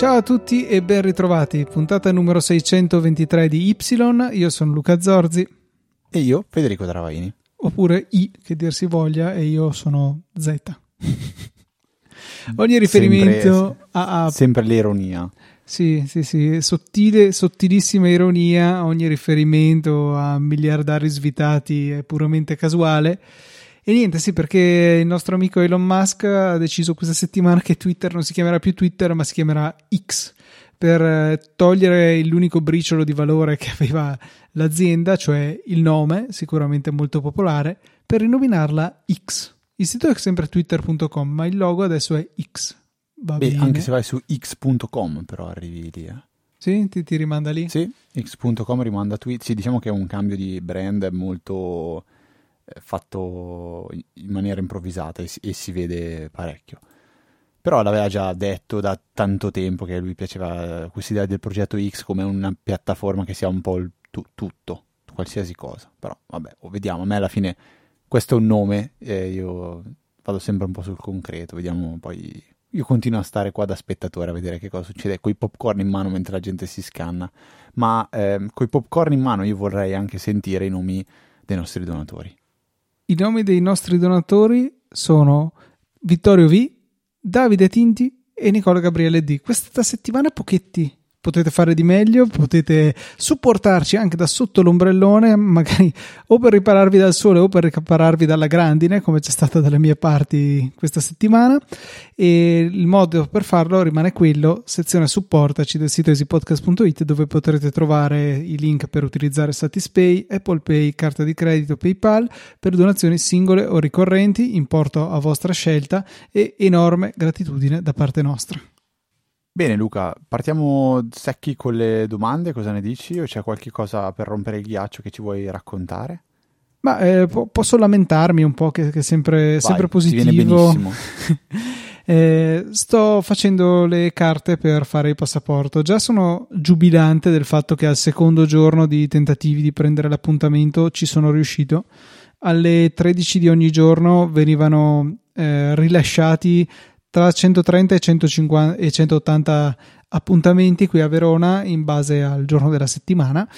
Ciao a tutti e ben ritrovati, puntata numero 623 di Y, io sono Luca Zorzi. E io Federico Travaini. Oppure I, che dir si voglia, e io sono Z. Ogni riferimento sempre, a, a... Sempre l'ironia. Sì, sì, sì, sottile, sottilissima ironia, ogni riferimento a miliardari svitati è puramente casuale. E niente, sì, perché il nostro amico Elon Musk ha deciso questa settimana che Twitter non si chiamerà più Twitter, ma si chiamerà X per eh, togliere l'unico briciolo di valore che aveva l'azienda, cioè il nome, sicuramente molto popolare, per rinominarla X. Il sito è sempre twitter.com, ma il logo adesso è X. Va Beh, bene. anche se vai su x.com però arrivi lì. Eh. Sì, ti, ti rimanda lì? Sì, x.com rimanda tweet. Sì, diciamo che è un cambio di brand molto fatto in maniera improvvisata e si, e si, vede parecchio. Però l'aveva già detto da tanto tempo che a lui piaceva questa idea del progetto X come una piattaforma che sia un po' il tu, tutto, qualsiasi cosa. Però vabbè, vediamo. A me alla fine questo è un nome, eh, io vado sempre un po' sul concreto, vediamo poi. Io continuo a stare qua da spettatore a vedere che cosa succede con i popcorn in mano mentre la gente si scanna. Ma eh, con i popcorn in mano io vorrei anche sentire i nomi dei nostri donatori. I nomi dei nostri donatori sono Vittorio V, Davide Tinti e Nicola Gabriele D. Questa settimana pochetti potete fare di meglio, potete supportarci anche da sotto l'ombrellone, magari o per ripararvi dal sole o per ripararvi dalla grandine, come c'è stata dalle mie parti questa settimana. E il modo per farlo rimane quello, sezione supportaci del sito easypodcast.it dove potrete trovare i link per utilizzare Satispay, Apple Pay, carta di credito, PayPal per donazioni singole o ricorrenti, importo a vostra scelta e enorme gratitudine da parte nostra. Bene Luca, partiamo secchi con le domande, cosa ne dici? O c'è qualche cosa per rompere il ghiaccio che ci vuoi raccontare? Ma eh, po- posso lamentarmi un po' che, che è sempre, Vai, sempre positivo. Ti viene benissimo. eh, sto facendo le carte per fare il passaporto. Già sono giubilante del fatto che al secondo giorno di tentativi di prendere l'appuntamento ci sono riuscito. Alle 13 di ogni giorno venivano eh, rilasciati tra 130 e, 150 e 180 appuntamenti qui a Verona in base al giorno della settimana.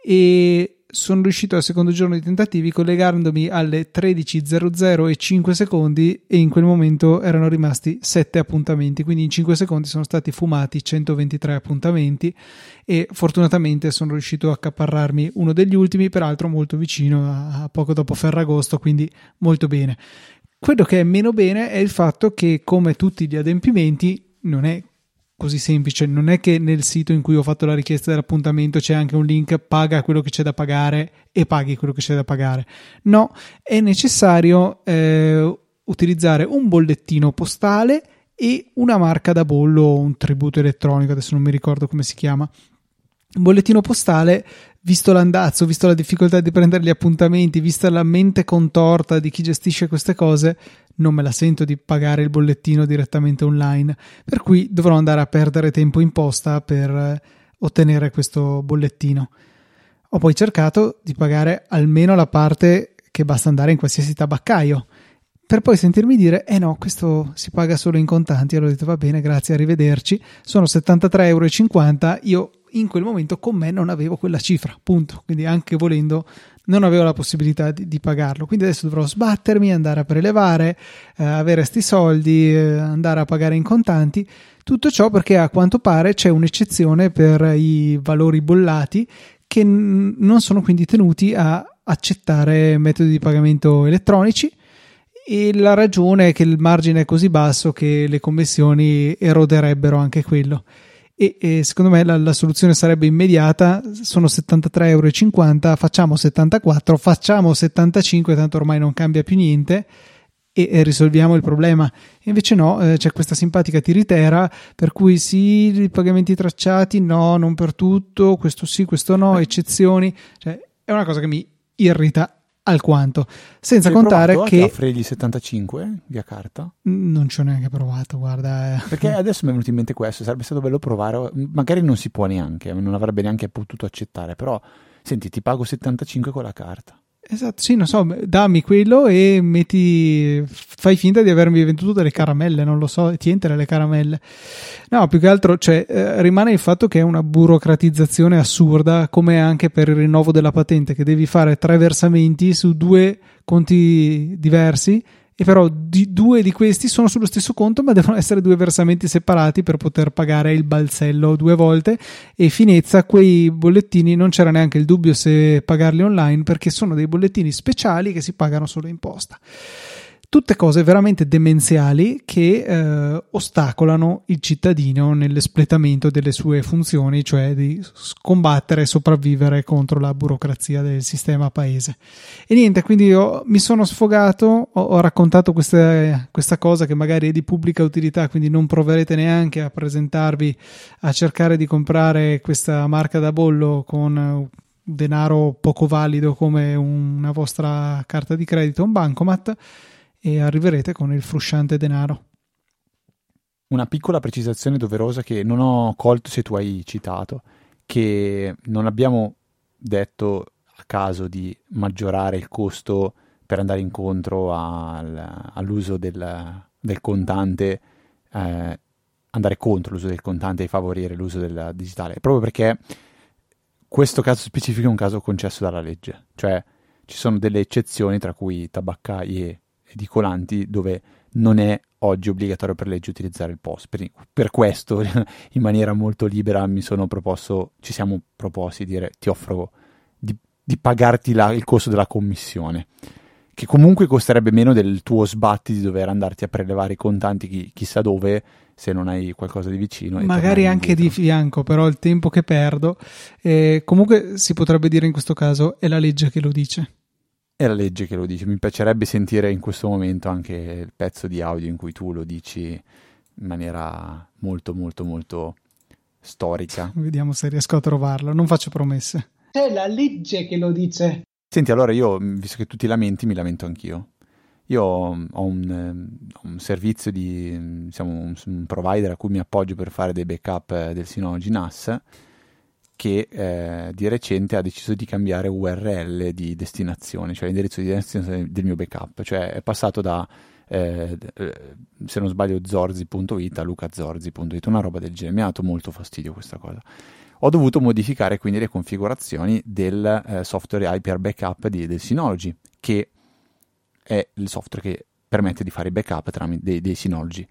E sono riuscito al secondo giorno di tentativi collegandomi alle 13.00 e 5 secondi e in quel momento erano rimasti 7 appuntamenti. Quindi in 5 secondi sono stati fumati 123 appuntamenti e fortunatamente sono riuscito a accaparrarmi uno degli ultimi peraltro molto vicino a poco dopo Ferragosto quindi molto bene quello che è meno bene è il fatto che, come tutti gli adempimenti, non è così semplice. Non è che nel sito in cui ho fatto la richiesta dell'appuntamento c'è anche un link paga quello che c'è da pagare e paghi quello che c'è da pagare. No, è necessario eh, utilizzare un bollettino postale e una marca da bollo o un tributo elettronico, adesso non mi ricordo come si chiama. Bollettino postale visto l'andazzo, visto la difficoltà di prendere gli appuntamenti, vista la mente contorta di chi gestisce queste cose, non me la sento di pagare il bollettino direttamente online, per cui dovrò andare a perdere tempo in posta per eh, ottenere questo bollettino. Ho poi cercato di pagare almeno la parte che basta andare in qualsiasi tabaccaio, per poi sentirmi dire: Eh no, questo si paga solo in contanti. Allora ho detto: Va bene, grazie, arrivederci. Sono 73,50 euro. Io in quel momento con me non avevo quella cifra, punto. Quindi anche volendo non avevo la possibilità di, di pagarlo. Quindi adesso dovrò sbattermi, andare a prelevare, eh, avere questi soldi, eh, andare a pagare in contanti. Tutto ciò perché a quanto pare c'è un'eccezione per i valori bollati che n- non sono quindi tenuti a accettare metodi di pagamento elettronici e la ragione è che il margine è così basso che le commissioni eroderebbero anche quello e, e secondo me la, la, soluzione sarebbe immediata. Sono 73,50 euro facciamo 74 facciamo 75 tanto ormai non cambia più niente e, e risolviamo il problema. E invece no eh, c'è questa simpatica tiritera per cui sì i pagamenti tracciati no non per tutto questo sì questo no eccezioni. Cioè, è una cosa che mi irrita alquanto. Senza Hai contare che. Fregli 75 via carta? Non ci ho neanche provato, guarda. Eh. Perché adesso mi è venuto in mente questo, sarebbe stato bello provare, magari non si può neanche, non avrebbe neanche potuto accettare, però senti, ti pago 75 con la carta. Esatto, sì, non so, dammi quello e metti, fai finta di avermi venduto delle caramelle, non lo so, ti entra le caramelle. No, più che altro, cioè, eh, rimane il fatto che è una burocratizzazione assurda, come anche per il rinnovo della patente, che devi fare tre versamenti su due conti diversi e però di, due di questi sono sullo stesso conto ma devono essere due versamenti separati per poter pagare il balzello due volte. E finezza quei bollettini non c'era neanche il dubbio se pagarli online perché sono dei bollettini speciali che si pagano solo in posta tutte cose veramente demenziali che eh, ostacolano il cittadino nell'espletamento delle sue funzioni, cioè di combattere e sopravvivere contro la burocrazia del sistema paese. E niente, quindi io mi sono sfogato, ho, ho raccontato questa, questa cosa che magari è di pubblica utilità, quindi non proverete neanche a presentarvi a cercare di comprare questa marca da bollo con denaro poco valido come una vostra carta di credito, un bancomat e arriverete con il frusciante denaro. Una piccola precisazione doverosa che non ho colto se tu hai citato, che non abbiamo detto a caso di maggiorare il costo per andare incontro al, all'uso del, del contante, eh, andare contro l'uso del contante e favorire l'uso del digitale, proprio perché questo caso specifico è un caso concesso dalla legge, cioè ci sono delle eccezioni tra cui tabaccai e edicolanti dove non è oggi obbligatorio per legge utilizzare il POS. Per, per, questo, in maniera molto libera, mi sono proposto, ci siamo proposti di dire ti offro di, di pagarti la, il costo della commissione, che comunque costerebbe meno del tuo sbatti di dover andarti a prelevare i contanti chi, chissà dove se non hai qualcosa di vicino. Magari anche di fianco, però il tempo che perdo. Eh, comunque si potrebbe dire in questo caso è la legge che lo dice. È la legge che lo dice. Mi piacerebbe sentire in questo momento anche il pezzo di audio in cui tu lo dici in maniera molto, molto, molto storica. Vediamo se riesco a trovarlo. Non faccio promesse. È la legge che lo dice. Senti, allora io, visto che tu ti lamenti, mi lamento anch'io. Io ho un, un servizio di, diciamo, un, un, provider a cui mi appoggio per fare dei backup del Synology NAS che eh, di recente ha deciso di cambiare URL di destinazione, cioè l'indirizzo di destinazione del mio backup, cioè è passato da, eh, eh se non sbaglio, zorzi.it a lucazorzi.it, una roba del genere, mi ha dato molto fastidio questa cosa. Ho dovuto modificare quindi le configurazioni del eh, software Hyper Backup di, del Synology, che è il software che permette di fare i backup tramite dei, dei Synology.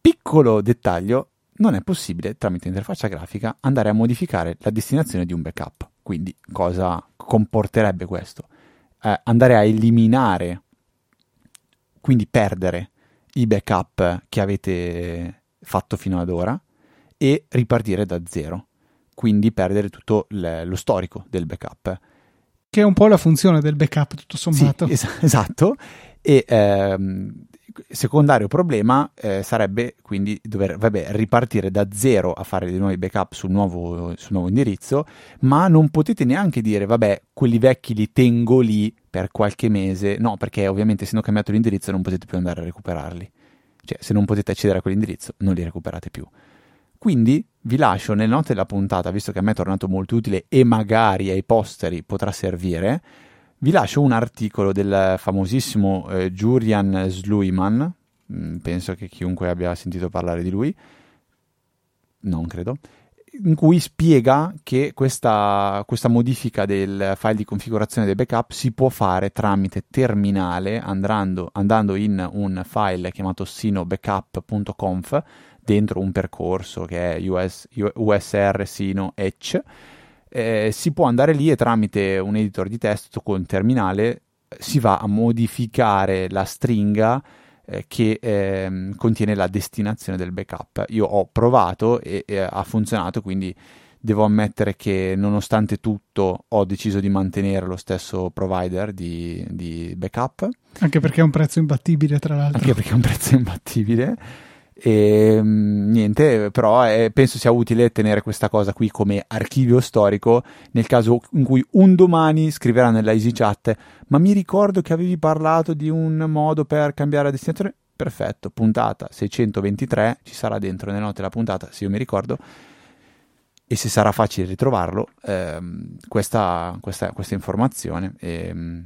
Piccolo dettaglio, non è possibile tramite interfaccia grafica andare a modificare la destinazione di un backup. Quindi cosa comporterebbe questo? Eh, andare a eliminare, quindi perdere i backup che avete fatto fino ad ora e ripartire da zero. Quindi perdere tutto le, lo storico del backup. Che è un po' la funzione del backup, tutto sommato. Sì, es- esatto. E ehm, secondario problema eh, sarebbe quindi dover vabbè, ripartire da zero a fare dei nuovi backup sul nuovo, sul nuovo indirizzo, ma non potete neanche dire vabbè, quelli vecchi li tengo lì per qualche mese, no, perché ovviamente essendo cambiato l'indirizzo non potete più andare a recuperarli. Cioè, se non potete accedere a quell'indirizzo, non li recuperate più. Quindi vi lascio nelle note della puntata, visto che a me è tornato molto utile e magari ai posteri potrà servire, vi lascio un articolo del famosissimo eh, Jurian Sluiman, mm, penso che chiunque abbia sentito parlare di lui, non credo, in cui spiega che questa, questa, modifica del file di configurazione dei backup si può fare tramite terminale andando, andando in un file chiamato sinobackup.conf dentro un percorso che è US, USR sino etch eh, si può andare lì e tramite un editor di testo con terminale si va a modificare la stringa eh, che eh, contiene la destinazione del backup. Io ho provato e, e, ha funzionato, quindi devo ammettere che nonostante tutto ho deciso di mantenere lo stesso provider di, di backup. Anche perché è un prezzo imbattibile, tra l'altro. Anche perché è un prezzo imbattibile E mm, niente, però è, penso sia utile tenere questa cosa qui come archivio storico nel caso in cui un domani scriverà nella EasyChat ma mi ricordo che avevi parlato di un modo per cambiare destinazione. Perfetto, puntata 623 ci sarà dentro nelle note la puntata, se io mi ricordo, e se sarà facile ritrovarlo, ehm, questa, questa, questa, informazione. Ehm,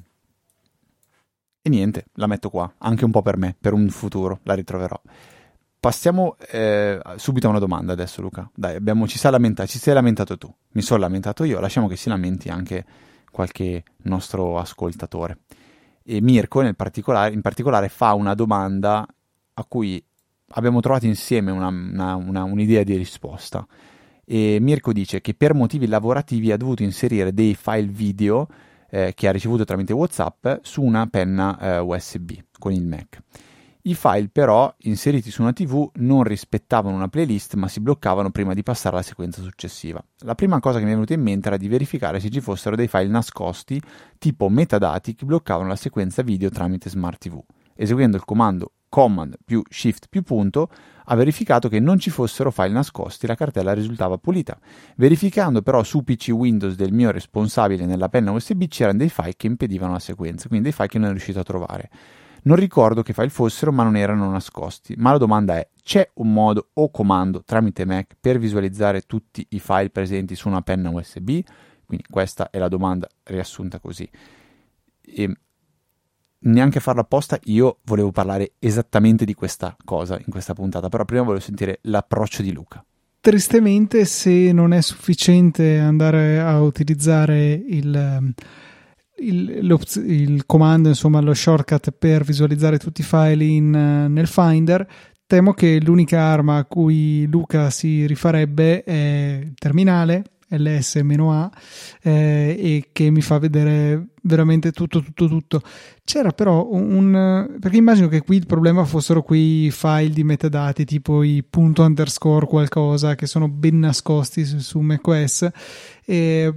e niente, la metto qua, anche un po' per me, per un futuro, la ritroverò. Passiamo eh, subito a una domanda adesso, Luca. Dai, abbiamo, ci, lamenta- ci sei lamentato tu, mi sono lamentato io, lasciamo che si lamenti anche qualche nostro ascoltatore. E Mirko, particolare, in particolare, fa una domanda a cui abbiamo trovato insieme una, una, una, un'idea di risposta. E Mirko dice che per motivi lavorativi ha dovuto inserire dei file video eh, che ha ricevuto tramite WhatsApp su una penna eh, USB con il Mac. I file però inseriti su una TV non rispettavano una playlist ma si bloccavano prima di passare alla sequenza successiva. La prima cosa che mi è venuta in mente era di verificare se ci fossero dei file nascosti tipo metadati che bloccavano la sequenza video tramite Smart TV. Eseguendo il comando Command più Shift più punto ha verificato che non ci fossero file nascosti e la cartella risultava pulita. Verificando però su PC Windows del mio responsabile nella penna USB c'erano dei file che impedivano la sequenza, quindi dei file che non è riuscito a trovare. Non ricordo che file fossero, ma non erano nascosti. Ma la domanda è: c'è un modo o comando tramite Mac per visualizzare tutti i file presenti su una penna USB? Quindi questa è la domanda riassunta così. E neanche farlo apposta, io volevo parlare esattamente di questa cosa in questa puntata, però prima volevo sentire l'approccio di Luca. Tristemente, se non è sufficiente andare a utilizzare il il, il, comando, insomma, lo shortcut per visualizzare tutti i file in, uh, nel Finder, temo che l'unica arma a cui Luca si rifarebbe è il terminale ls-a eh, e che mi fa vedere veramente tutto tutto tutto. C'era però un perché immagino che qui il problema fossero quei file di metadati tipo i punto underscore qualcosa che sono ben nascosti su, su macOS e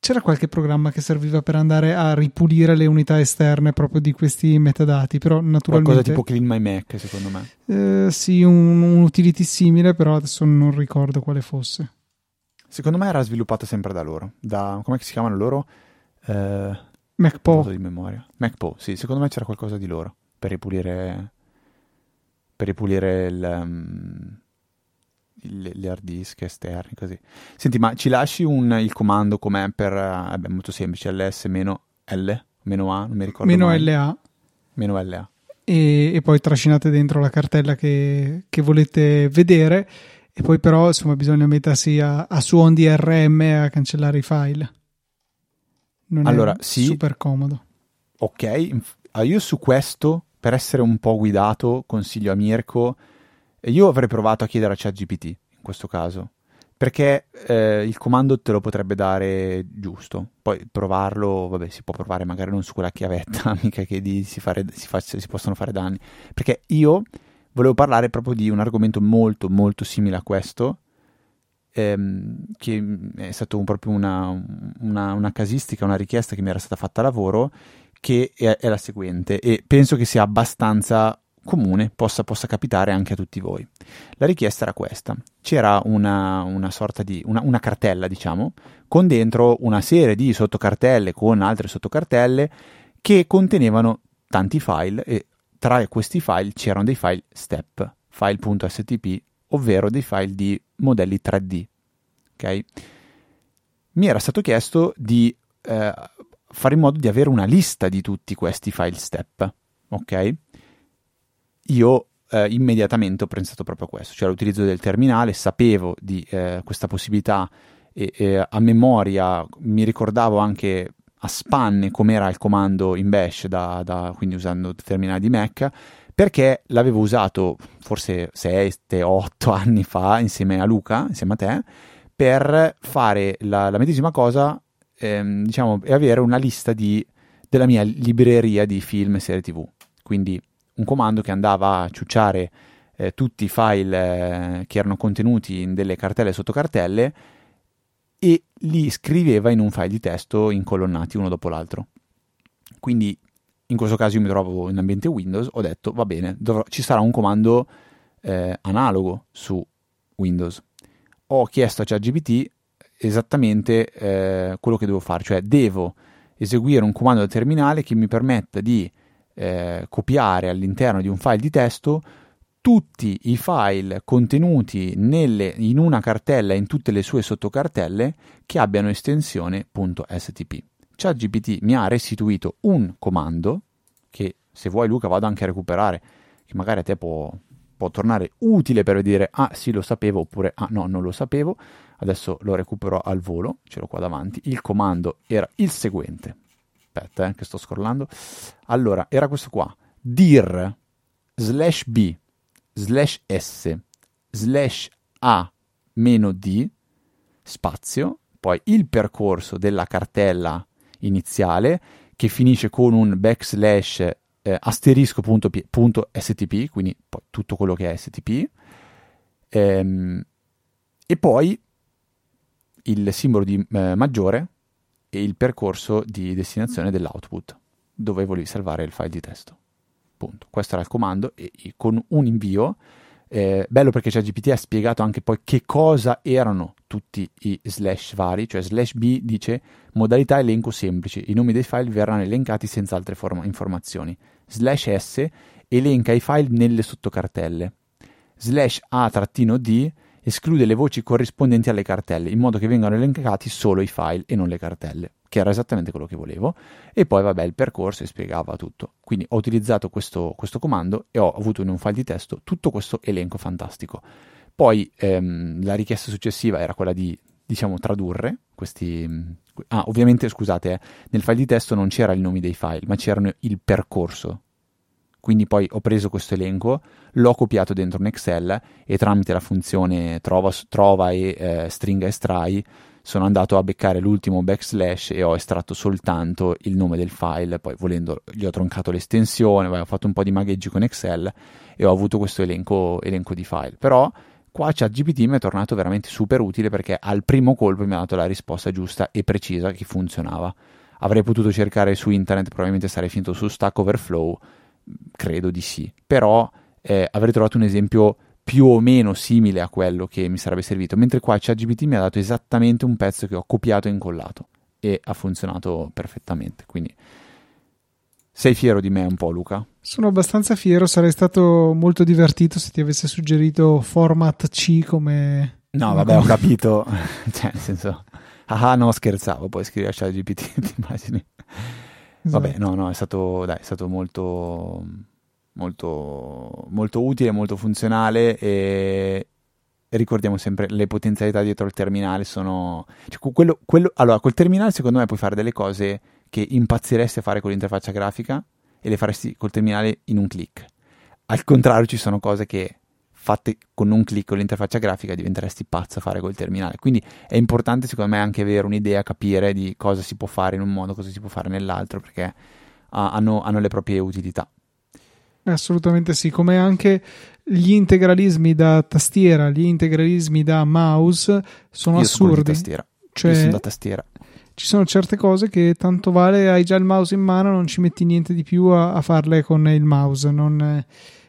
c'era qualche programma che serviva per andare a ripulire le unità esterne proprio di questi metadati, però naturalmente... Qualcosa tipo Clean My Mac, secondo me. Eh, sì, un, un utility simile, però adesso non ricordo quale fosse. Secondo me era sviluppata sempre da loro. Da, come si chiamano loro? Eh, MacPo. di memoria. MacPo, sì, secondo me c'era qualcosa di loro per ripulire... Per ripulire il... Um, gli hard disk esterni così. Senti, ma ci lasci un, il comando com'è per, eh, beh, molto semplice, ls-l, meno a, non mi ricordo Meno mai. LA. Meno LA. E, e, poi trascinate dentro la cartella che, che, volete vedere e poi però insomma bisogna mettersi a, a suon di RM a cancellare i file. Non allora, è sì, super comodo. Ok, ah, io su questo, per essere un po' guidato, consiglio a Mirko io avrei provato a chiedere a ChatGPT in questo caso, perché eh, il comando te lo potrebbe dare giusto. Poi provarlo, vabbè, si può provare magari non su quella chiavetta, mica che di, si, fare, si, fa, si possono fare danni. Perché io volevo parlare proprio di un argomento molto, molto simile a questo, ehm, che è stato un, proprio una, una, una, casistica, una richiesta che mi era stata fatta a lavoro, che è, è la seguente, e penso che sia abbastanza comune possa, possa, capitare anche a tutti voi. La richiesta era questa: c'era una, una sorta di una, una, cartella, diciamo, con dentro una serie di sottocartelle con altre sottocartelle che contenevano tanti file e tra questi file c'erano dei file step, file.stp, ovvero dei file di modelli 3D. Ok? Mi era stato chiesto di eh, fare in modo di avere una lista di tutti questi file step. Ok? Io eh, immediatamente ho pensato proprio a questo, cioè l'utilizzo del terminale, sapevo di eh, questa possibilità e, e, a memoria mi ricordavo anche a spanne com'era il comando in bash, da, da, quindi usando il terminale di Mac, perché l'avevo usato forse 6-8 anni fa insieme a Luca, insieme a te, per fare la, la medesima cosa ehm, diciamo, e avere una lista di, della mia libreria di film e serie tv. Quindi un comando che andava a ciucciare eh, tutti i file eh, che erano contenuti in delle cartelle sotto cartelle e li scriveva in un file di testo incolonnati uno dopo l'altro. Quindi in questo caso io mi trovo in ambiente Windows, ho detto va bene, dovrò, ci sarà un comando eh, analogo su Windows. Ho chiesto a ChatGPT esattamente eh, quello che devo fare, cioè devo eseguire un comando da terminale che mi permetta di eh, copiare all'interno di un file di testo tutti i file contenuti nelle, in una cartella e in tutte le sue sottocartelle che abbiano estensione .stp. ChatGPT mi ha restituito un comando che se vuoi Luca vado anche a recuperare, che magari a te può, può tornare utile per dire ah sì lo sapevo oppure ah no non lo sapevo, adesso lo recupero al volo, ce l'ho qua davanti, il comando era il seguente, aspetta eh, che sto scrollando, allora era questo qua, dir slash b slash s slash a meno d spazio, poi il percorso della cartella iniziale che finisce con un backslash eh, asterisco.stp, quindi poi tutto quello che è STP, ehm, e poi il simbolo di eh, maggiore e il percorso di destinazione dell'output, dove volevi salvare il file di testo. Punto. Questo era il comando e, e con un invio eh, bello perché ChatGPT ha spiegato anche poi che cosa erano tutti i slash vari, cioè slash b dice modalità elenco semplice, i nomi dei file verranno elencati senza altre form- informazioni. Slash s elenca i file nelle sottocartelle. Slash a-d esclude le voci corrispondenti alle cartelle, in modo che vengano elencati solo i file e non le cartelle che era esattamente quello che volevo, e poi vabbè il percorso e spiegava tutto. Quindi ho utilizzato questo, questo, comando e ho avuto in un file di testo tutto questo elenco fantastico. Poi ehm, la richiesta successiva era quella di, diciamo, tradurre questi... Ah, ovviamente, scusate, eh, nel file di testo non c'era il nome dei file, ma c'erano il percorso. Quindi poi ho preso questo elenco, l'ho copiato dentro un Excel e tramite la funzione trova, trova e eh, stringa estrai sono andato a beccare l'ultimo backslash e ho estratto soltanto il nome del file, poi volendo gli ho troncato l'estensione, ho fatto un po' di magheggi con Excel e ho avuto questo elenco, elenco di file. Però qua ChatGPT mi è tornato veramente super utile perché al primo colpo mi ha dato la risposta giusta e precisa che funzionava. Avrei potuto cercare su internet, probabilmente sarei finito su Stack Overflow, credo di sì, però eh, avrei trovato un esempio più o meno simile a quello che mi sarebbe servito, mentre qua ChatGPT mi ha dato esattamente un pezzo che ho copiato e incollato e ha funzionato perfettamente. Quindi sei fiero di me un po', Luca? Sono abbastanza fiero, sarei stato molto divertito se ti avesse suggerito format C come No, vabbè, ho capito. cioè, nel senso Ah, no, scherzavo, poi scrivere a ChatGPT, ti immagini? Esatto. Vabbè, no, no, è stato, dai, è stato molto molto, molto utile, molto funzionale e ricordiamo sempre le potenzialità dietro il terminale sono cioè, quello, quello, allora col terminale secondo me puoi fare delle cose che impazziresti a fare con l'interfaccia grafica e le faresti col terminale in un clic al contrario ci sono cose che fatte con un clic con l'interfaccia grafica diventeresti pazzo a fare col terminale quindi è importante secondo me anche avere un'idea capire di cosa si può fare in un modo cosa si può fare nell'altro perché hanno, hanno le proprie utilità Assolutamente sì, come anche gli integralismi da tastiera, gli integralismi da mouse sono Io assurdi. Tastiera. Cioè, Io sono da tastiera. Ci sono certe cose che tanto vale, hai già il mouse in mano, non ci metti niente di più a, a farle con il mouse. Non, eh,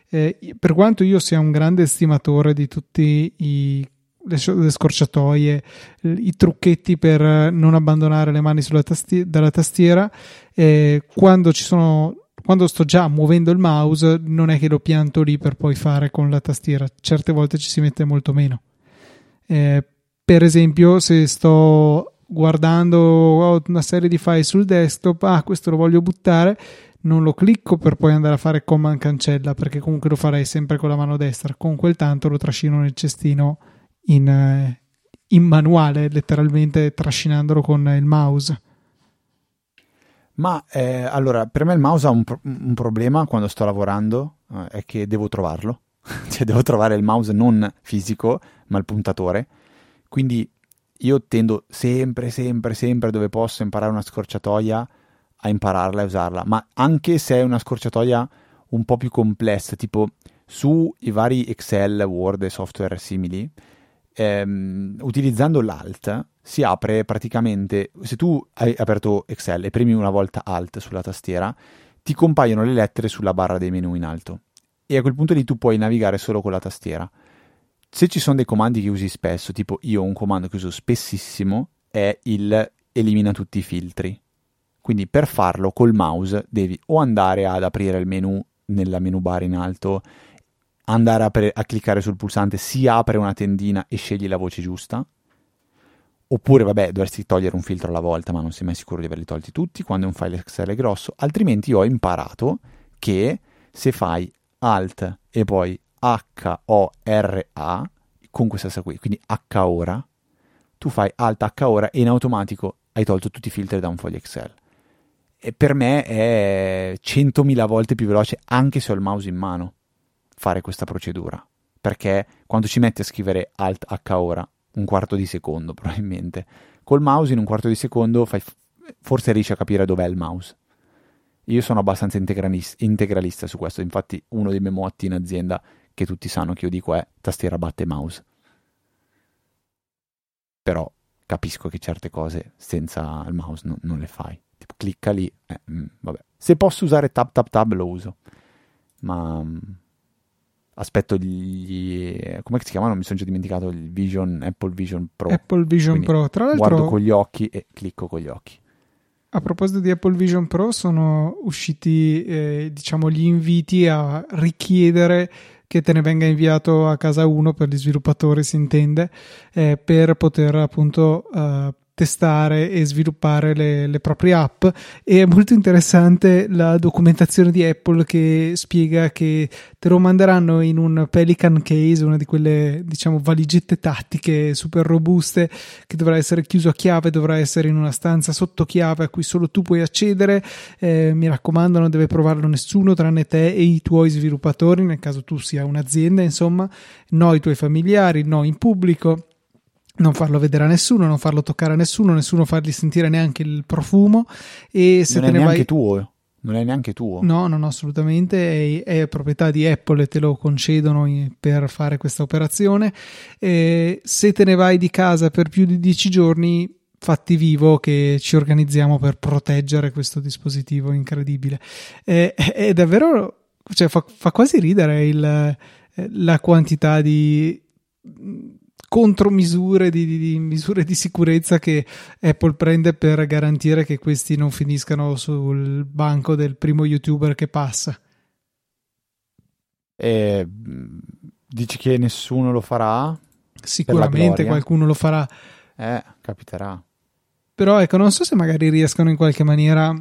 per quanto io sia un grande estimatore di tutti i le, scorciatoie, i trucchetti per non abbandonare le mani tastiera, dalla tastiera. Eh, quando ci sono quando sto già muovendo il mouse non è che lo pianto lì per poi fare con la tastiera, certe volte ci si mette molto meno. Eh, per esempio, se sto guardando una serie di file sul desktop, ah, questo lo voglio buttare, non lo clicco per poi andare a fare command cancella, perché comunque lo farei sempre con la mano destra. Con quel tanto lo trascino nel cestino in, eh, in manuale, letteralmente trascinandolo con il mouse. Ma eh, allora, per me il mouse ha un, pro- un problema quando sto lavorando, eh, è che devo trovarlo. cioè, devo trovare il mouse non fisico, ma il puntatore. Quindi io tendo sempre, sempre, sempre dove posso imparare una scorciatoia a impararla e usarla. Ma anche se è una scorciatoia un po' più complessa, tipo su i vari Excel, Word e software simili, ehm, utilizzando l'Alt si apre praticamente, se tu hai aperto Excel e premi una volta Alt sulla tastiera, ti compaiono le lettere sulla barra dei menu in alto. e a quel punto lì tu puoi navigare solo con la tastiera. Se ci sono dei comandi che usi spesso, tipo io ho un comando che uso spessissimo, è il elimina tutti i filtri. Quindi per farlo col mouse devi o andare ad aprire il menu nella menu bar in alto, andare a, pre- a cliccare sul pulsante, si apre una tendina e scegli la voce giusta, Oppure, vabbè, dovresti togliere un filtro alla volta, ma non sei mai sicuro di averli tolti tutti quando è un file Excel grosso. Altrimenti ho imparato che se fai Alt e poi H-O-R-A, con questa stessa qui, quindi H ora, tu fai Alt H ora e in automatico hai tolto tutti i filtri da un foglio Excel. Per me è 100.000 volte più veloce, anche se ho il mouse in mano, fare questa procedura. Perché quando ci metti a scrivere Alt H ora un quarto di secondo probabilmente. Col mouse in un quarto di secondo fai, forse riesci a capire dov'è il mouse. Io sono abbastanza integralista, integralista su questo, infatti uno dei miei motti in azienda che tutti sanno che io dico è tastiera batte mouse. Però capisco che certe cose senza il mouse no, non le fai. Clicca lì, eh, mh, mm, vabbè. Se posso usare tab tab tab lo uso, ma mh, mm, aspetto gli come si chiamano? Mi sono già dimenticato il Vision Apple Vision Pro. Apple Vision Quindi Pro, tra l'altro guardo con gli occhi e clicco con gli occhi. A proposito di Apple Vision Pro, sono usciti eh, diciamo gli inviti a richiedere che te ne venga inviato a casa uno per gli sviluppatori, si intende, eh, per poter appunto eh, testare e sviluppare le, le, proprie app. E è molto interessante la documentazione di Apple che spiega che te lo manderanno in un Pelican case, una di quelle diciamo valigette tattiche super robuste che dovrà essere chiuso a chiave, dovrà essere in una stanza sotto chiave a cui solo tu puoi accedere, eh, mi raccomando non deve provarlo nessuno tranne te e i tuoi sviluppatori nel caso tu sia un'azienda insomma, no i tuoi familiari, no in pubblico non farlo vedere a nessuno, non farlo toccare a nessuno, nessuno fargli sentire neanche il profumo e se non te è ne neanche vai... tuo. Non è neanche tuo. No, no, no, assolutamente. È, è, proprietà di Apple e te lo concedono per fare questa operazione. E se te ne vai di casa per più di dieci giorni, fatti vivo che ci organizziamo per proteggere questo dispositivo incredibile. È, è davvero, cioè, fa, fa quasi ridere il, la quantità di contromisure di, di, di, misure di sicurezza che Apple prende per garantire che questi non finiscano sul banco del primo youtuber che passa. E, dici che nessuno lo farà? Sicuramente qualcuno lo farà. Eh, capiterà. Però ecco, non so se magari riescono in qualche maniera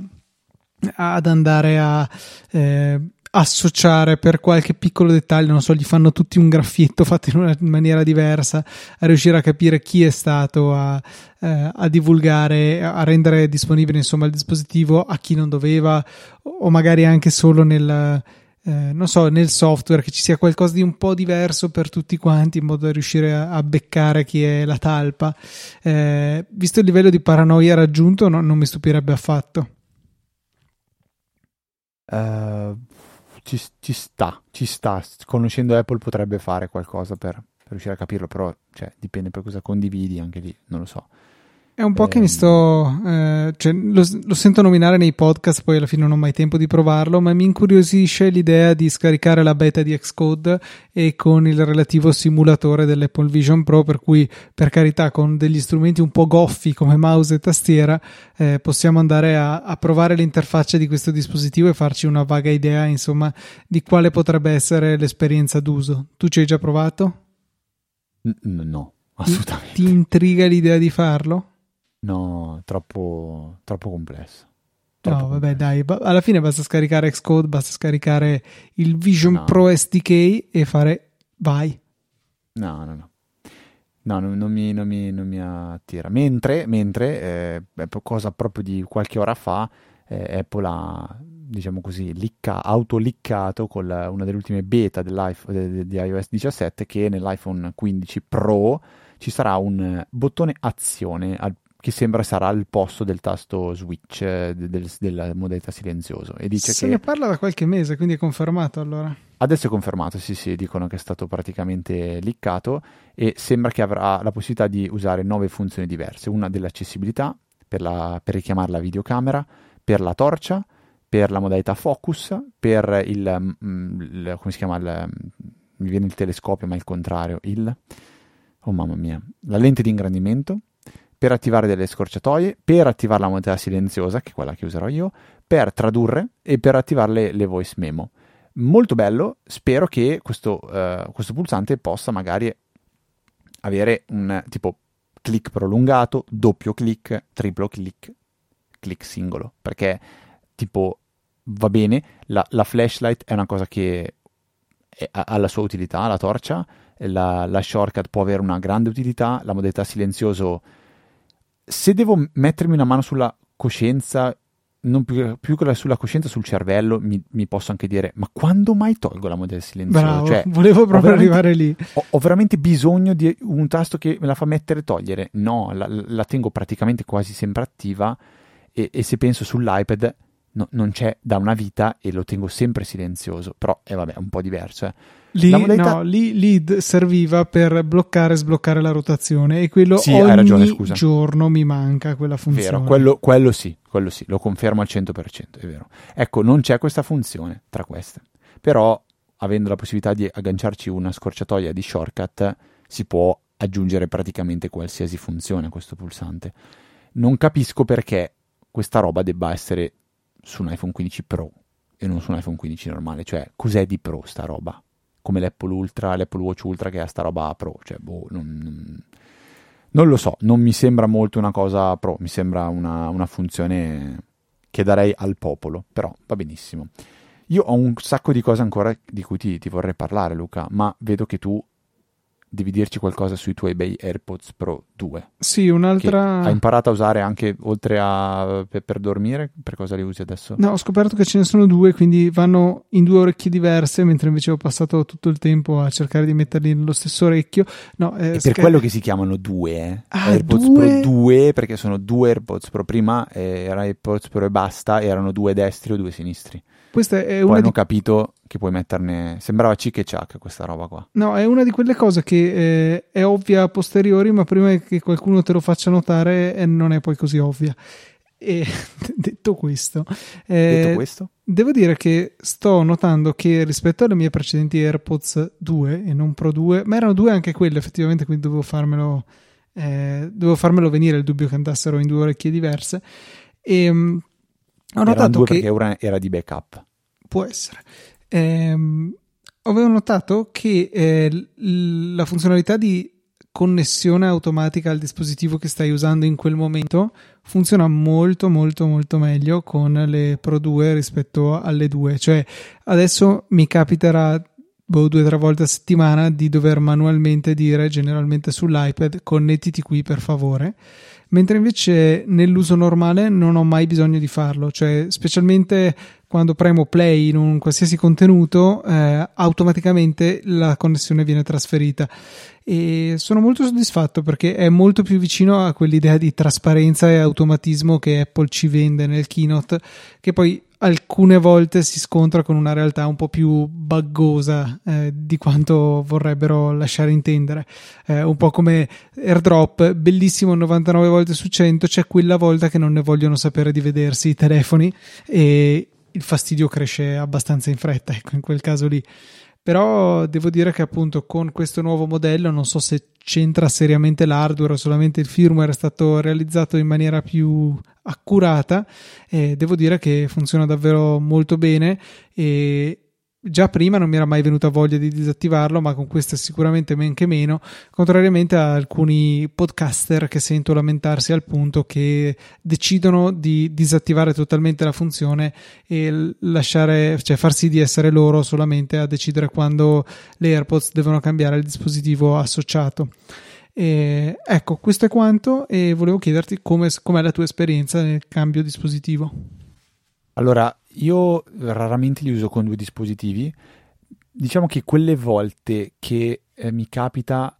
ad andare a eh, associare per qualche piccolo dettaglio, non so, gli fanno tutti un graffietto fatto in una maniera diversa, a riuscire a capire chi è stato a, eh, a divulgare, a rendere disponibile insomma il dispositivo a chi non doveva, o magari anche solo nel, eh, non so, nel software, che ci sia qualcosa di un po' diverso per tutti quanti in modo da riuscire a, a beccare chi è la talpa. Eh, visto il livello di paranoia raggiunto, no, non mi stupirebbe affatto. Uh, ci, ci, sta, ci sta. Conoscendo Apple potrebbe fare qualcosa per, per riuscire a capirlo, però cioè, dipende poi cosa condividi, anche lì non lo so. È un po' che mi ehm. sto. Eh, cioè, lo, lo, sento nominare nei podcast, poi alla fine non ho mai tempo di provarlo. Ma mi incuriosisce l'idea di scaricare la beta di Xcode e con il relativo simulatore dell'Apple Vision Pro. Per cui, per carità, con degli strumenti un po' goffi come mouse e tastiera, eh, possiamo andare a, a, provare l'interfaccia di questo dispositivo e farci una vaga idea, insomma, di quale potrebbe essere l'esperienza d'uso. Tu ci hai già provato? no, assolutamente. Ti intriga l'idea di farlo? No, troppo, troppo complesso. Troppo no, vabbè, dai, alla fine basta scaricare Xcode, basta scaricare il Vision no. Pro SDK e fare vai. No, no, no. No, non, non, mi, non, mi, non mi, attira. Mentre, mentre eh, cosa proprio di qualche ora fa, eh, Apple ha, diciamo così, licca, autoliccato con la, una delle ultime beta di, di iOS 17 che nell'iPhone 15 Pro ci sarà un bottone azione al che sembra sarà al posto del tasto switch eh, del, della modalità silenzioso. E dice Se che... ne parla da qualche mese, quindi è confermato allora. Adesso è confermato, sì, sì, dicono che è stato praticamente liccato e sembra che avrà la possibilità di usare nove funzioni diverse. Una dell'accessibilità per, la, per richiamare la videocamera, per la torcia, per la modalità focus, per il, mm, il come si chiama, il, mi viene il telescopio ma il contrario, il, oh mamma mia, la lente di ingrandimento, per attivare delle scorciatoie, per attivare la modalità silenziosa, che è quella che userò io, per tradurre e per attivare le, le voice memo. Molto bello, spero che questo, uh, questo pulsante possa magari avere un tipo click prolungato, doppio click, triplo click, click singolo, perché tipo va bene, la, la flashlight è una cosa che è, ha la sua utilità, la torcia, la, la, shortcut può avere una grande utilità, la modalità silenzioso, se devo mettermi una mano sulla coscienza, non più, più che sulla coscienza, sul cervello, mi, mi, posso anche dire: Ma quando mai tolgo la modalità silenziosa? Bravo, cioè, volevo proprio arrivare lì. Ho, ho, veramente bisogno di un tasto che me la fa mettere e togliere. No, la, la tengo praticamente quasi sempre attiva. E, e se penso sull'iPad, no, non c'è da una vita e lo tengo sempre silenzioso. Però, eh, vabbè, è un po' diverso. Eh. Lì, modalità... no, lì, lì, serviva per bloccare e sbloccare la rotazione e quello sì, ogni ragione, giorno mi manca quella funzione. Vero, quello, quello, sì, quello sì, lo confermo al 100%, è vero. Ecco, non c'è questa funzione tra queste, però avendo la possibilità di agganciarci una scorciatoia di shortcut si può aggiungere praticamente qualsiasi funzione a questo pulsante. Non capisco perché questa roba debba essere su un iPhone 15 Pro e non su un iPhone 15 normale, cioè cos'è di Pro sta roba? come l'Apple Ultra, l'Apple Watch Ultra che ha sta roba Pro, cioè boh, non, non, non, lo so, non mi sembra molto una cosa Pro, mi sembra una, una funzione che darei al popolo, però va benissimo. Io ho un sacco di cose ancora di cui ti, ti vorrei parlare, Luca, ma vedo che tu devi dirci qualcosa sui tuoi bei AirPods Pro 2. Sì, un'altra... Hai imparato a usare anche oltre a per, per, dormire? Per cosa li usi adesso? No, ho scoperto che ce ne sono due, quindi vanno in due orecchie diverse, mentre invece ho passato tutto il tempo a cercare di metterli nello stesso orecchio. No, eh, per scher- quello che si chiamano due, eh? ah, AirPods due? Pro 2, perché sono due AirPods Pro. Prima eh, era AirPods Pro e basta, erano due destri o due sinistri. Questa è Poi hanno di... capito che puoi metterne. Sembrava cic e ciac questa roba qua. No, è una di quelle cose che eh, è ovvia a posteriori, ma prima che qualcuno te lo faccia notare eh, non è poi così ovvia. E detto questo, eh, detto questo, devo dire che sto notando che rispetto alle mie precedenti AirPods 2 e non Pro 2, ma erano due anche quelle effettivamente, quindi dovevo farmelo, eh, dovevo farmelo venire il dubbio che andassero in due orecchie diverse. E, um, ho notato che perché una era di backup. Può essere. Ehm, avevo notato che eh, la funzionalità di connessione automatica al dispositivo che stai usando in quel momento funziona molto molto molto meglio con le Pro 2 rispetto alle 2 cioè adesso mi capiterà boh, due o tre volte a settimana di dover manualmente dire generalmente sull'iPad connettiti qui per favore mentre invece nell'uso normale non ho mai bisogno di farlo, cioè specialmente quando premo play in un qualsiasi contenuto, eh, automaticamente la connessione viene trasferita e sono molto soddisfatto perché è molto più vicino a quell'idea di trasparenza e automatismo che Apple ci vende nel keynote, che poi alcune volte si scontra con una realtà un po' più buggosa eh, di quanto vorrebbero lasciare intendere. Eh, un po' come AirDrop, bellissimo 99 volte su 100, c'è quella volta che non ne vogliono sapere di vedersi i telefoni e il fastidio cresce abbastanza in fretta, ecco, in quel caso lì. Però devo dire che appunto con questo nuovo modello non so se c'entra seriamente l'hardware o solamente il firmware è stato realizzato in maniera più accurata e devo dire che funziona davvero molto bene e già prima non mi era mai venuta voglia di disattivarlo, ma con questo è sicuramente men che meno, contrariamente a alcuni podcaster che sento lamentarsi al punto che decidono di disattivare totalmente la funzione e lasciare, cioè farsi di essere loro solamente a decidere quando le AirPods devono cambiare il dispositivo associato. E, ecco, questo è quanto e volevo chiederti come, com'è la tua esperienza nel cambio dispositivo. Allora, io raramente li uso con due dispositivi. Diciamo che quelle volte che eh, mi capita,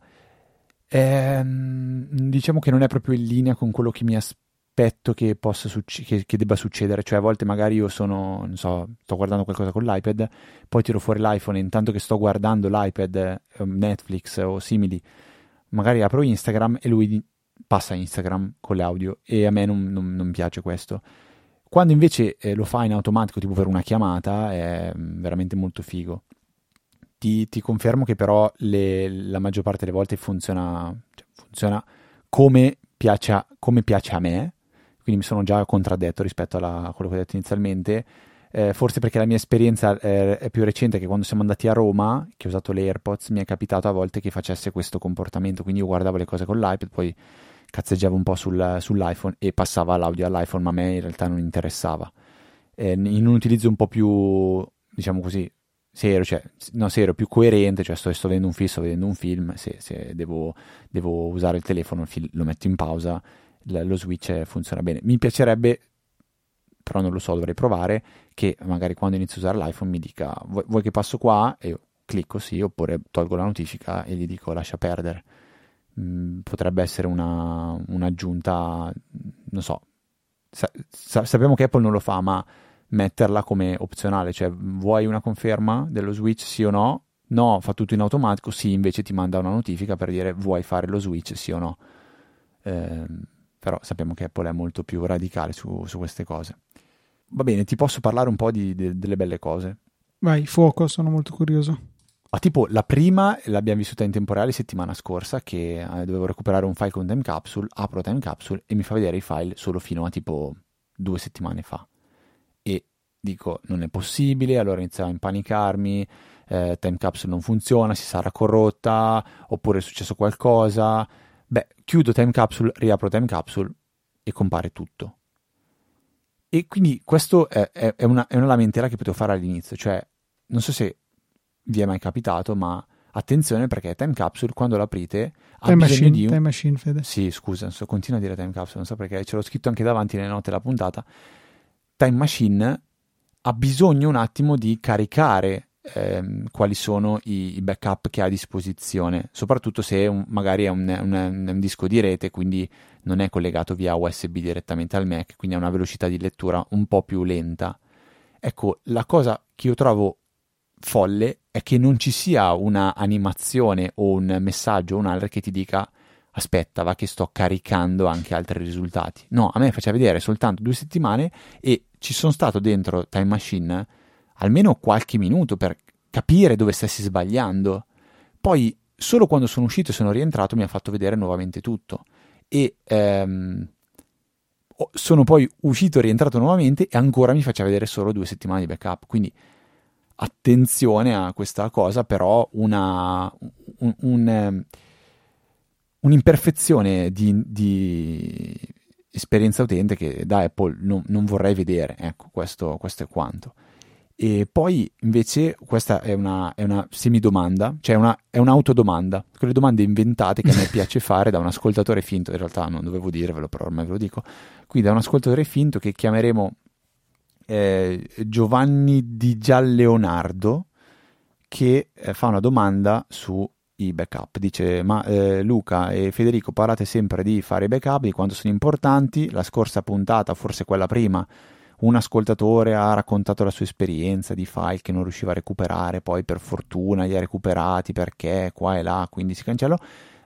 ehm, diciamo che non è proprio in linea con quello che mi aspetto che, possa succe- che, che, debba succedere. Cioè, a volte magari io sono, non so, sto guardando qualcosa con l'iPad, poi tiro fuori l'iPhone e intanto che sto guardando l'iPad, eh, Netflix o simili, magari apro Instagram e lui passa Instagram con le audio e a me non, non, non piace questo Quando invece eh, lo fa in automatico, tipo per una chiamata, è mm, veramente molto figo. Ti, ti confermo che però le, la maggior parte delle volte funziona, cioè, funziona come, piace a, come piace a me, quindi mi sono già contraddetto rispetto a quello che ho detto inizialmente. Eh, forse perché la mia esperienza eh, è più recente che quando siamo andati a Roma, che ho usato le AirPods, mi è capitato a volte che facesse questo comportamento, quindi io guardavo le cose con l'iPad, poi cazzeggiavo un po' sul, sull'iPhone e passava l'audio all'iPhone, ma a me in realtà non interessava. Eh, in un utilizzo un po' più, diciamo così, serio, cioè, no, serio, più coerente, cioè sto, sto vedendo un film, sto vedendo un film, se, se devo, devo, usare il telefono lo metto in pausa, lo switch funziona bene. Mi piacerebbe, però non lo so, dovrei provare, che magari quando inizio a usare l'iPhone mi dica vuoi, vuoi che passo qua? E io clicco sì, oppure tolgo la notifica e gli dico lascia perdere. Mm, potrebbe essere una, un'aggiunta, non so, sa, sa, sappiamo che Apple non lo fa, ma metterla come opzionale, cioè vuoi una conferma dello switch sì o no? No, fa tutto in automatico, sì, invece ti manda una notifica per dire vuoi fare lo switch sì o no. Eh, però sappiamo che Apple è molto più radicale su, su queste cose. Va bene, ti posso parlare un po' di, di, delle belle cose. Vai, fuoco, sono molto curioso. Ah, tipo, la prima l'abbiamo vissuta in tempo reale settimana scorsa che eh, dovevo recuperare un file con Time Capsule, apro Time Capsule e mi fa vedere i file solo fino a tipo due settimane fa. E dico, non è possibile, allora iniziavo a impanicarmi, eh, Time Capsule non funziona, si sarà corrotta, oppure è successo qualcosa. Beh, chiudo Time Capsule, riapro Time Capsule e compare tutto. E quindi questo è, è, è, una, è una lamentela che potevo fare all'inizio, cioè non so se vi è mai capitato, ma attenzione perché Time Capsule quando l'aprite ha time machine, di un... Time Machine, Fede. Sì, scusa, so, continuo a dire Time Capsule, non so perché, ce l'ho scritto anche davanti nelle note della puntata. Time Machine ha bisogno un attimo di caricare ehm, quali sono i, i, backup che ha a disposizione, soprattutto se un, magari è un, un, un, disco di rete, quindi non è collegato via USB direttamente al Mac, quindi ha una velocità di lettura un po' più lenta. Ecco, la cosa che io trovo folle è che non ci sia una animazione o un messaggio o un altro che ti dica aspetta, va che sto caricando anche altri risultati. No, a me faceva vedere soltanto due settimane e ci sono stato dentro Time Machine almeno qualche minuto per capire dove stessi sbagliando. Poi, solo quando sono uscito e sono rientrato, mi ha fatto vedere nuovamente tutto. E ehm, sono poi uscito e rientrato nuovamente e ancora mi faceva vedere solo due settimane di backup. Quindi attenzione a questa cosa, però una, un, un, ehm, un'imperfezione di, di, esperienza utente che da Apple non, non vorrei vedere. Ecco, questo, questo, è quanto. E poi invece questa è una, è una semidomanda, cioè una, è un'autodomanda, quelle domande inventate che a me piace fare da un ascoltatore finto, in realtà non dovevo dirvelo, però ormai ve lo dico, qui da un ascoltatore finto che chiameremo eh, Giovanni Di Gialleonardo che eh, fa una domanda sui backup. Dice: Ma eh, Luca e Federico parlate sempre di fare i backup, di quanto sono importanti. La scorsa puntata, forse quella prima, un ascoltatore ha raccontato la sua esperienza di file che non riusciva a recuperare, poi per fortuna li ha recuperati perché qua e là, quindi si cancellò.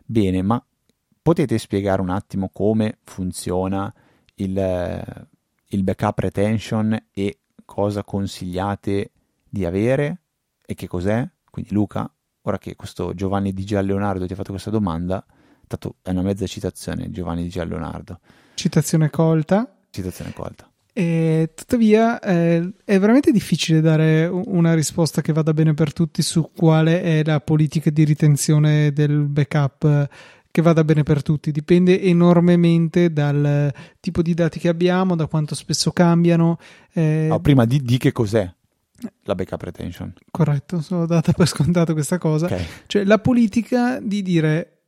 Bene, ma potete spiegare un attimo come funziona il il backup retention e cosa consigliate di avere e che cos'è. Quindi Luca, ora che questo Giovanni Di Leonardo ti ha fatto questa domanda, tanto è una mezza citazione Giovanni Di Leonardo. Citazione colta. Citazione colta. E tuttavia eh, è veramente difficile dare una risposta che vada bene per tutti su quale è la politica di ritenzione del backup che vada bene per tutti, dipende enormemente dal tipo di dati che abbiamo, da quanto spesso cambiano. Eh... No, prima di, di che cos'è la backup retention. Corretto, sono data per scontato questa cosa. Okay. Cioè la politica di dire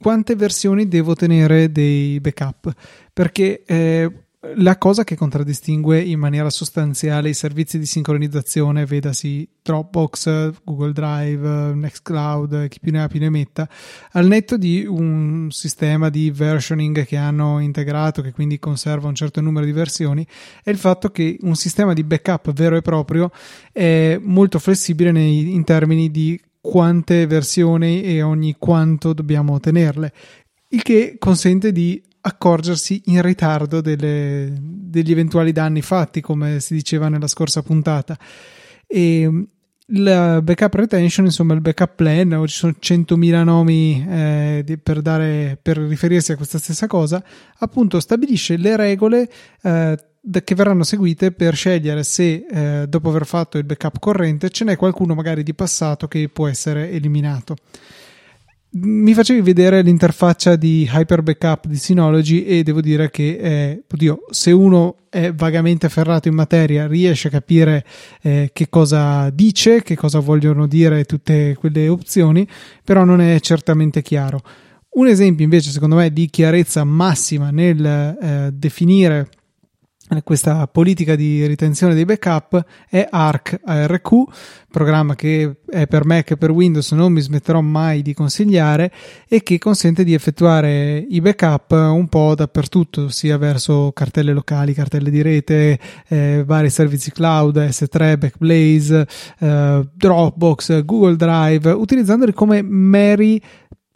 quante versioni devo tenere dei backup, perché eh, la cosa che contraddistingue in maniera sostanziale i servizi di sincronizzazione, vedasi Dropbox, Google Drive, Nextcloud, chi più ne ha più ne metta, al netto di un sistema di versioning che hanno integrato, che quindi conserva un certo numero di versioni, è il fatto che un sistema di backup vero e proprio è molto flessibile nei, in termini di quante versioni e ogni quanto dobbiamo tenerle, il che consente di accorgersi in ritardo delle, degli eventuali danni fatti, come si diceva nella scorsa puntata. E il backup retention, insomma, il backup plan, ci sono 100.000 nomi eh, per, dare, per riferirsi a questa stessa cosa, appunto stabilisce le regole eh, che verranno seguite per scegliere se eh, dopo aver fatto il backup corrente ce n'è qualcuno magari di passato che può essere eliminato mi facevi vedere l'interfaccia di Hyper Backup di Synology e devo dire che, eh, oddio, se uno è vagamente ferrato in materia, riesce a capire eh, che cosa dice, che cosa vogliono dire tutte quelle opzioni, però non è certamente chiaro. Un esempio invece, secondo me, di chiarezza massima nel eh, definire questa politica di ritenzione dei backup è ARC ARQ, programma che è per Mac e per Windows non mi smetterò mai di consigliare e che consente di effettuare i backup un po' dappertutto, sia verso cartelle locali, cartelle di rete, eh, vari servizi cloud, S3, Backblaze, eh, Dropbox, Google Drive, utilizzandoli come meri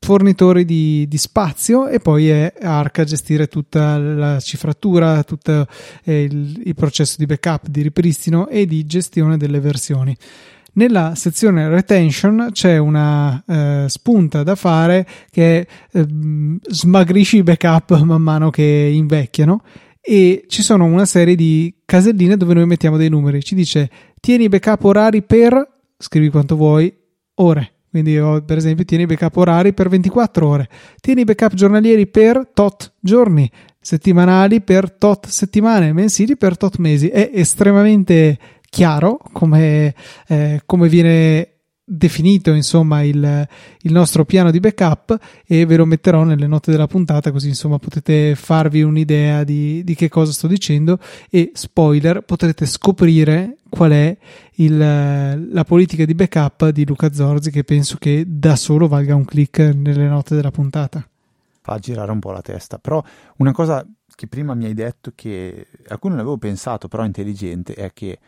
fornitori di, di, spazio e poi è Arc a gestire tutta la cifratura, tutto eh, il, il, processo di backup, di ripristino e di gestione delle versioni. Nella sezione retention c'è una eh, spunta da fare che eh, smagrisci i backup man mano che invecchiano e ci sono una serie di caselline dove noi mettiamo dei numeri. Ci dice tieni i backup orari per, scrivi quanto vuoi, ore quindi, per esempio, tieni backup orari per 24 ore, tieni backup giornalieri per tot giorni, settimanali per tot settimane, mensili per tot mesi. È estremamente chiaro come, eh, come viene definito insomma il, il, nostro piano di backup e ve lo metterò nelle note della puntata così insomma potete farvi un'idea di, di che cosa sto dicendo e spoiler potrete scoprire qual è il, la politica di backup di Luca Zorzi che penso che da solo valga un click nelle note della puntata. Fa girare un po' la testa. Però una cosa che prima mi hai detto che a cui non avevo pensato però intelligente è che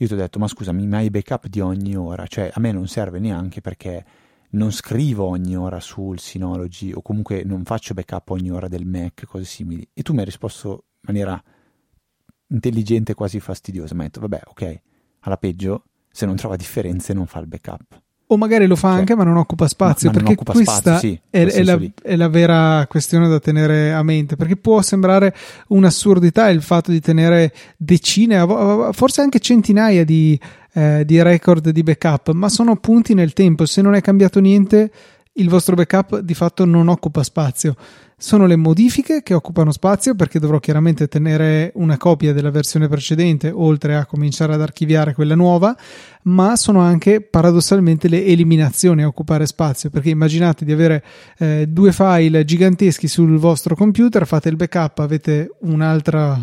io ti ho detto, ma scusami, ma i backup di ogni ora? Cioè, a me non serve neanche perché non scrivo ogni ora sul Synology o comunque non faccio backup ogni ora del Mac, cose simili. E tu mi hai risposto in maniera intelligente, quasi fastidiosa. Mi hai detto, vabbè, ok, alla peggio, se non trova differenze non fa il backup o magari lo fa cioè, anche ma non occupa spazio ma, ma perché occupa questa spazio, sì, è, è, la, è, la, vera questione da tenere a mente perché può sembrare un'assurdità il fatto di tenere decine forse anche centinaia di, eh, di record di backup ma sono punti nel tempo. Se non è cambiato niente il vostro backup di fatto non occupa spazio. Sono le modifiche che occupano spazio perché dovrò chiaramente tenere una copia della versione precedente oltre a cominciare ad archiviare quella nuova, ma sono anche paradossalmente le eliminazioni a occupare spazio perché immaginate di avere eh, due file giganteschi sul vostro computer, fate il backup, avete un'altra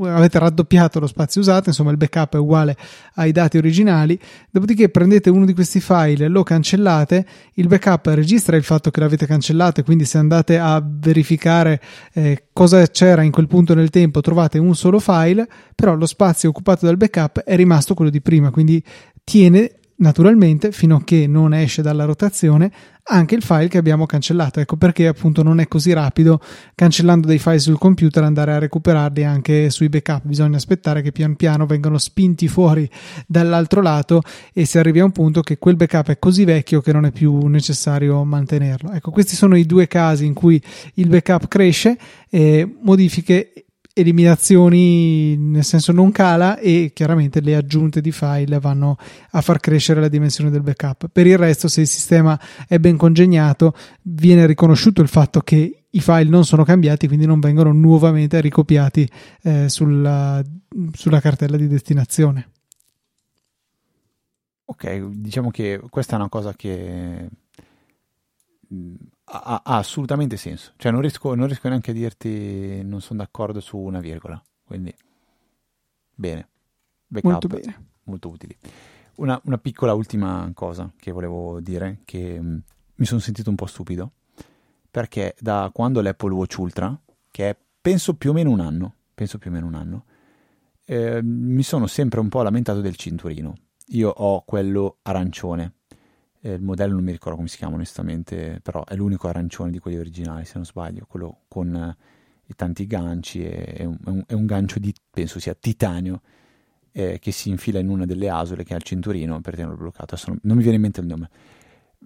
avete raddoppiato lo spazio usato, insomma il backup è uguale ai dati originali, dopodiché prendete uno di questi file, lo cancellate, il backup registra il fatto che l'avete cancellato e quindi se andate a verificare eh, cosa c'era in quel punto nel tempo trovate un solo file, però lo spazio occupato dal backup è rimasto quello di prima, quindi tiene naturalmente fino a che non esce dalla rotazione anche il file che abbiamo cancellato. Ecco perché appunto non è così rapido cancellando dei file sul computer andare a recuperarli anche sui backup. Bisogna aspettare che pian piano vengano spinti fuori dall'altro lato e si arrivi a un punto che quel backup è così vecchio che non è più necessario mantenerlo. Ecco questi sono i due casi in cui il backup cresce e modifiche eliminazioni nel senso non cala e chiaramente le aggiunte di file vanno a far crescere la dimensione del backup. Per il resto, se il sistema è ben congegnato, viene riconosciuto il fatto che i file non sono cambiati, quindi non vengono nuovamente ricopiati eh, sulla, sulla cartella di destinazione. Ok, diciamo che questa è una cosa che ha, ha, assolutamente senso. Cioè, non riesco, non riesco, neanche a dirti non sono d'accordo su una virgola. Quindi, bene. Backup, molto bene. Molto utili. Una, una, piccola ultima cosa che volevo dire, che mh, mm, mi sono sentito un po' stupido, perché da quando l'Apple Watch Ultra, che è penso più o meno un anno, penso più o meno un anno, eh, mi sono sempre un po' lamentato del cinturino. Io ho quello arancione, eh, il modello non mi ricordo come si chiama onestamente, però è l'unico arancione di quelli originali, se non sbaglio, quello con eh, e tanti ganci, è un, è un gancio di, penso sia titanio, eh, che si infila in una delle asole che ha il cinturino per tenerlo bloccato. Non, non mi viene in mente il nome.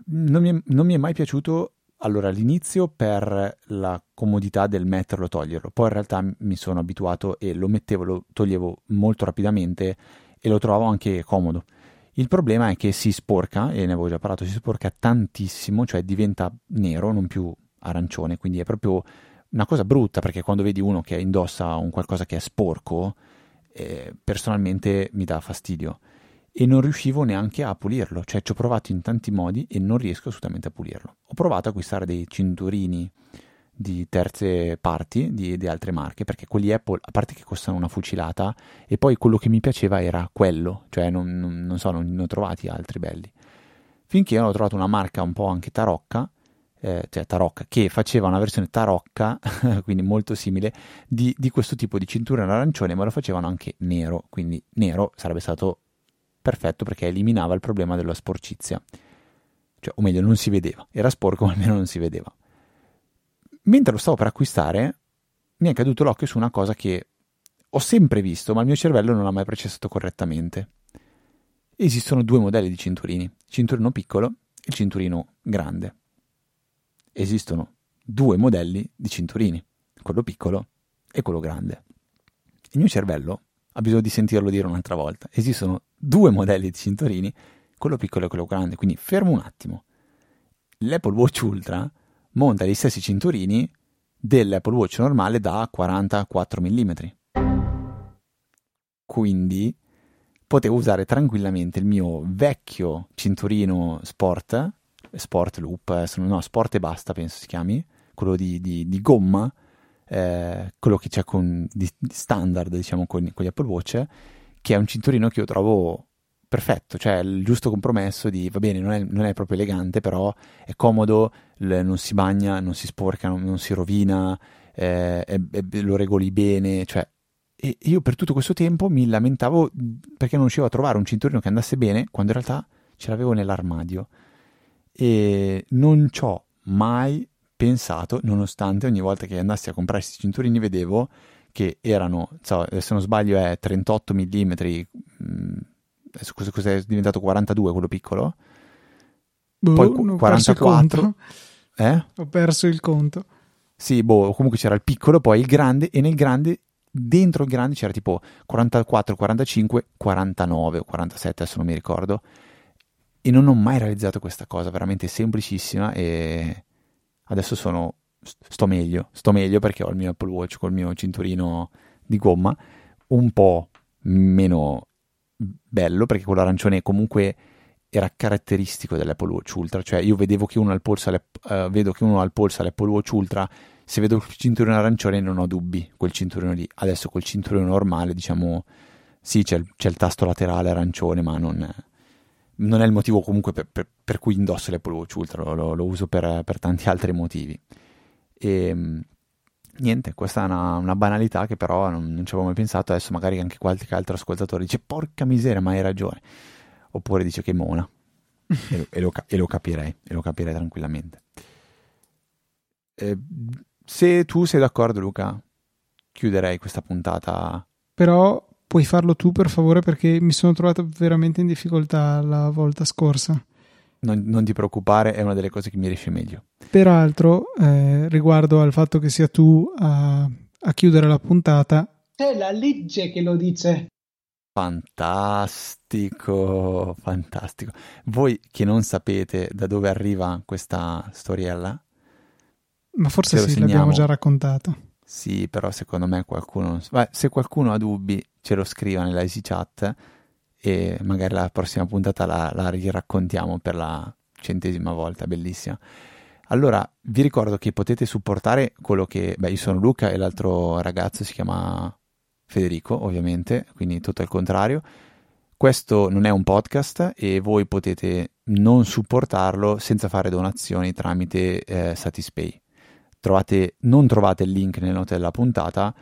Non mi, è, non mi è mai piaciuto allora all'inizio per la comodità del metterlo e toglierlo, poi in realtà mi sono abituato e lo mettevo, lo toglievo molto rapidamente e lo trovavo anche comodo. Il problema è che si sporca, e ne avevo già parlato, si sporca tantissimo, cioè diventa nero, non più arancione, quindi è proprio una cosa brutta perché quando vedi uno che indossa un qualcosa che è sporco, eh, personalmente mi dà fastidio e non riuscivo neanche a pulirlo, cioè ci ho provato in tanti modi e non riesco assolutamente a pulirlo. Ho provato a acquistare dei cinturini di terze parti di, di, altre marche perché quelli Apple a parte che costano una fucilata e poi quello che mi piaceva era quello cioè non, non, non so non ne ho trovati altri belli. Finché ho trovato una marca un po' anche tarocca eh, cioè tarocca che faceva una versione tarocca quindi molto simile di, di questo tipo di cintura in arancione ma lo facevano anche nero quindi nero sarebbe stato perfetto perché eliminava il problema della sporcizia. Cioè, o meglio non si vedeva. Era sporco ma almeno non si vedeva mentre lo stavo per acquistare, mi è caduto l'occhio su una cosa che ho sempre visto, ma il mio cervello non l'ha mai processato correttamente. Esistono due modelli di cinturini, il cinturino piccolo e il cinturino grande. Esistono due modelli di cinturini, quello piccolo e quello grande. Il mio cervello ha bisogno di sentirlo dire un'altra volta. Esistono due modelli di cinturini, quello piccolo e quello grande, quindi fermo un attimo. L'Apple Watch Ultra monta gli stessi cinturini dell'Apple Watch normale da 44 mm. Quindi potevo usare tranquillamente il mio vecchio cinturino sport, sport loop, no, sport e basta penso si chiami, quello di, di, di gomma, eh, quello che c'è con, di, standard diciamo con, con gli Apple Watch, che è un cinturino che io trovo perfetto, cioè il giusto compromesso di va bene, non è, non è proprio elegante, però è comodo, l- non si bagna, non si sporca, non, non si rovina, eh, è, è, lo regoli bene, cioè e io per tutto questo tempo mi lamentavo perché non riuscivo a trovare un cinturino che andasse bene quando in realtà ce l'avevo nell'armadio. E non ci ho mai pensato, nonostante ogni volta che andassi a comprare questi cinturini vedevo che erano, so, se non sbaglio è 38 mm cos'è diventato 42 quello piccolo? Boh, Poi 44. Eh? Ho perso il conto. Sì, boh, comunque c'era il piccolo, poi il grande e nel grande dentro il grande c'era tipo 44, 45, 49 o 47, adesso non mi ricordo. E non ho mai realizzato questa cosa, veramente semplicissima e adesso sono sto meglio, sto meglio perché ho il mio Apple Watch col mio cinturino di gomma un po' meno bello perché quello arancione comunque era caratteristico dell'Apple Watch Ultra, cioè io vedevo che uno al polso, uh, vedo che uno ha il polso all'Apple Watch Ultra, se vedo il cinturino arancione non ho dubbi, quel cinturino lì. Adesso col cinturino normale, diciamo, sì, c'è il, c'è il tasto laterale arancione, ma non, non, è il motivo comunque per, per, per cui indosso l'Apple Watch Ultra, lo, lo, lo uso per, per, tanti altri motivi. E ehm, niente, questa è una, una, banalità che però non, non ci avevo mai pensato. Adesso magari anche qualche altro ascoltatore dice porca miseria, ma hai ragione. Oppure dice che mona. e, lo, e, lo, e, lo, capirei, e lo capirei tranquillamente. Eh, se tu sei d'accordo, Luca, chiuderei questa puntata. Però puoi farlo tu per favore perché mi sono trovato veramente in difficoltà la volta scorsa non, non, ti preoccupare, è una delle cose che mi riesce meglio. Peraltro, eh, riguardo al fatto che sia tu a, a chiudere la puntata, c'è la legge che lo dice. Fantastico, fantastico. Voi che non sapete da dove arriva questa storiella? Ma forse sì, segniamo. l'abbiamo già raccontato. Sì, però secondo me qualcuno... Beh, se qualcuno ha dubbi, ce lo scriva nella Easy Chat e magari la prossima puntata la, la riraccontiamo per la centesima volta, bellissima. Allora, vi ricordo che potete supportare quello che... Beh, io sono Luca e l'altro ragazzo si chiama Federico, ovviamente, quindi tutto al contrario. Questo non è un podcast e voi potete non supportarlo senza fare donazioni tramite eh, Satispay. Trovate, non trovate il link nelle note della puntata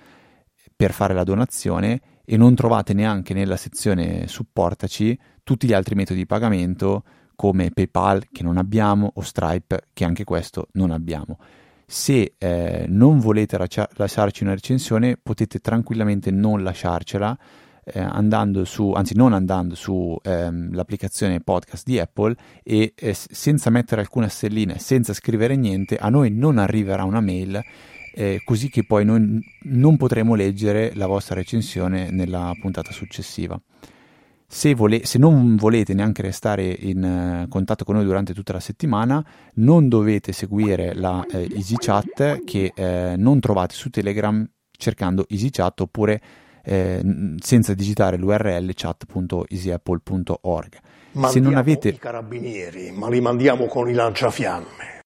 per fare la donazione e non trovate neanche nella sezione supportaci tutti gli altri metodi di pagamento come PayPal che non abbiamo o Stripe che anche questo non abbiamo. Se eh, non volete lascia- lasciarci una recensione, potete tranquillamente non lasciarcela. Eh, andando su, anzi non andando su ehm, l'applicazione podcast di Apple e eh, senza mettere alcuna stellina senza scrivere niente, a noi non arriverà una mail eh, così che poi noi non potremo leggere la vostra recensione nella puntata successiva. Se, vole- se, non volete neanche restare in uh, contatto con noi durante tutta la settimana, non dovete seguire la eh, EasyChat che eh, non trovate su Telegram cercando EasyChat oppure eh, senza digitare l'URL chat.easyapple.org. Mandiamo se non avete i carabinieri, ma li mandiamo con i lanciafiamme.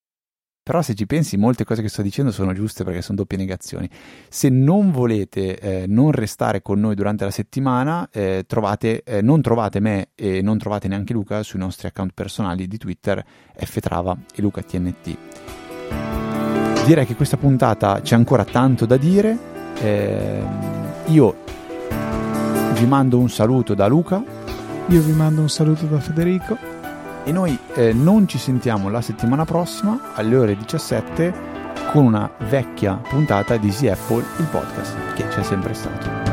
Però se ci pensi molte cose che sto dicendo sono giuste perché sono doppie negazioni. Se non volete eh, non restare con noi durante la settimana, eh, trovate, eh, non trovate me e non trovate neanche Luca sui nostri account personali di Twitter ftrava e lucatnt. Direi che questa puntata c'è ancora tanto da dire. Ehm, io vi mando un saluto da Luca. Io vi mando un saluto da Federico e noi eh, non ci sentiamo la settimana prossima alle ore 17 con una vecchia puntata di Easy Apple, il podcast che c'è sempre stato.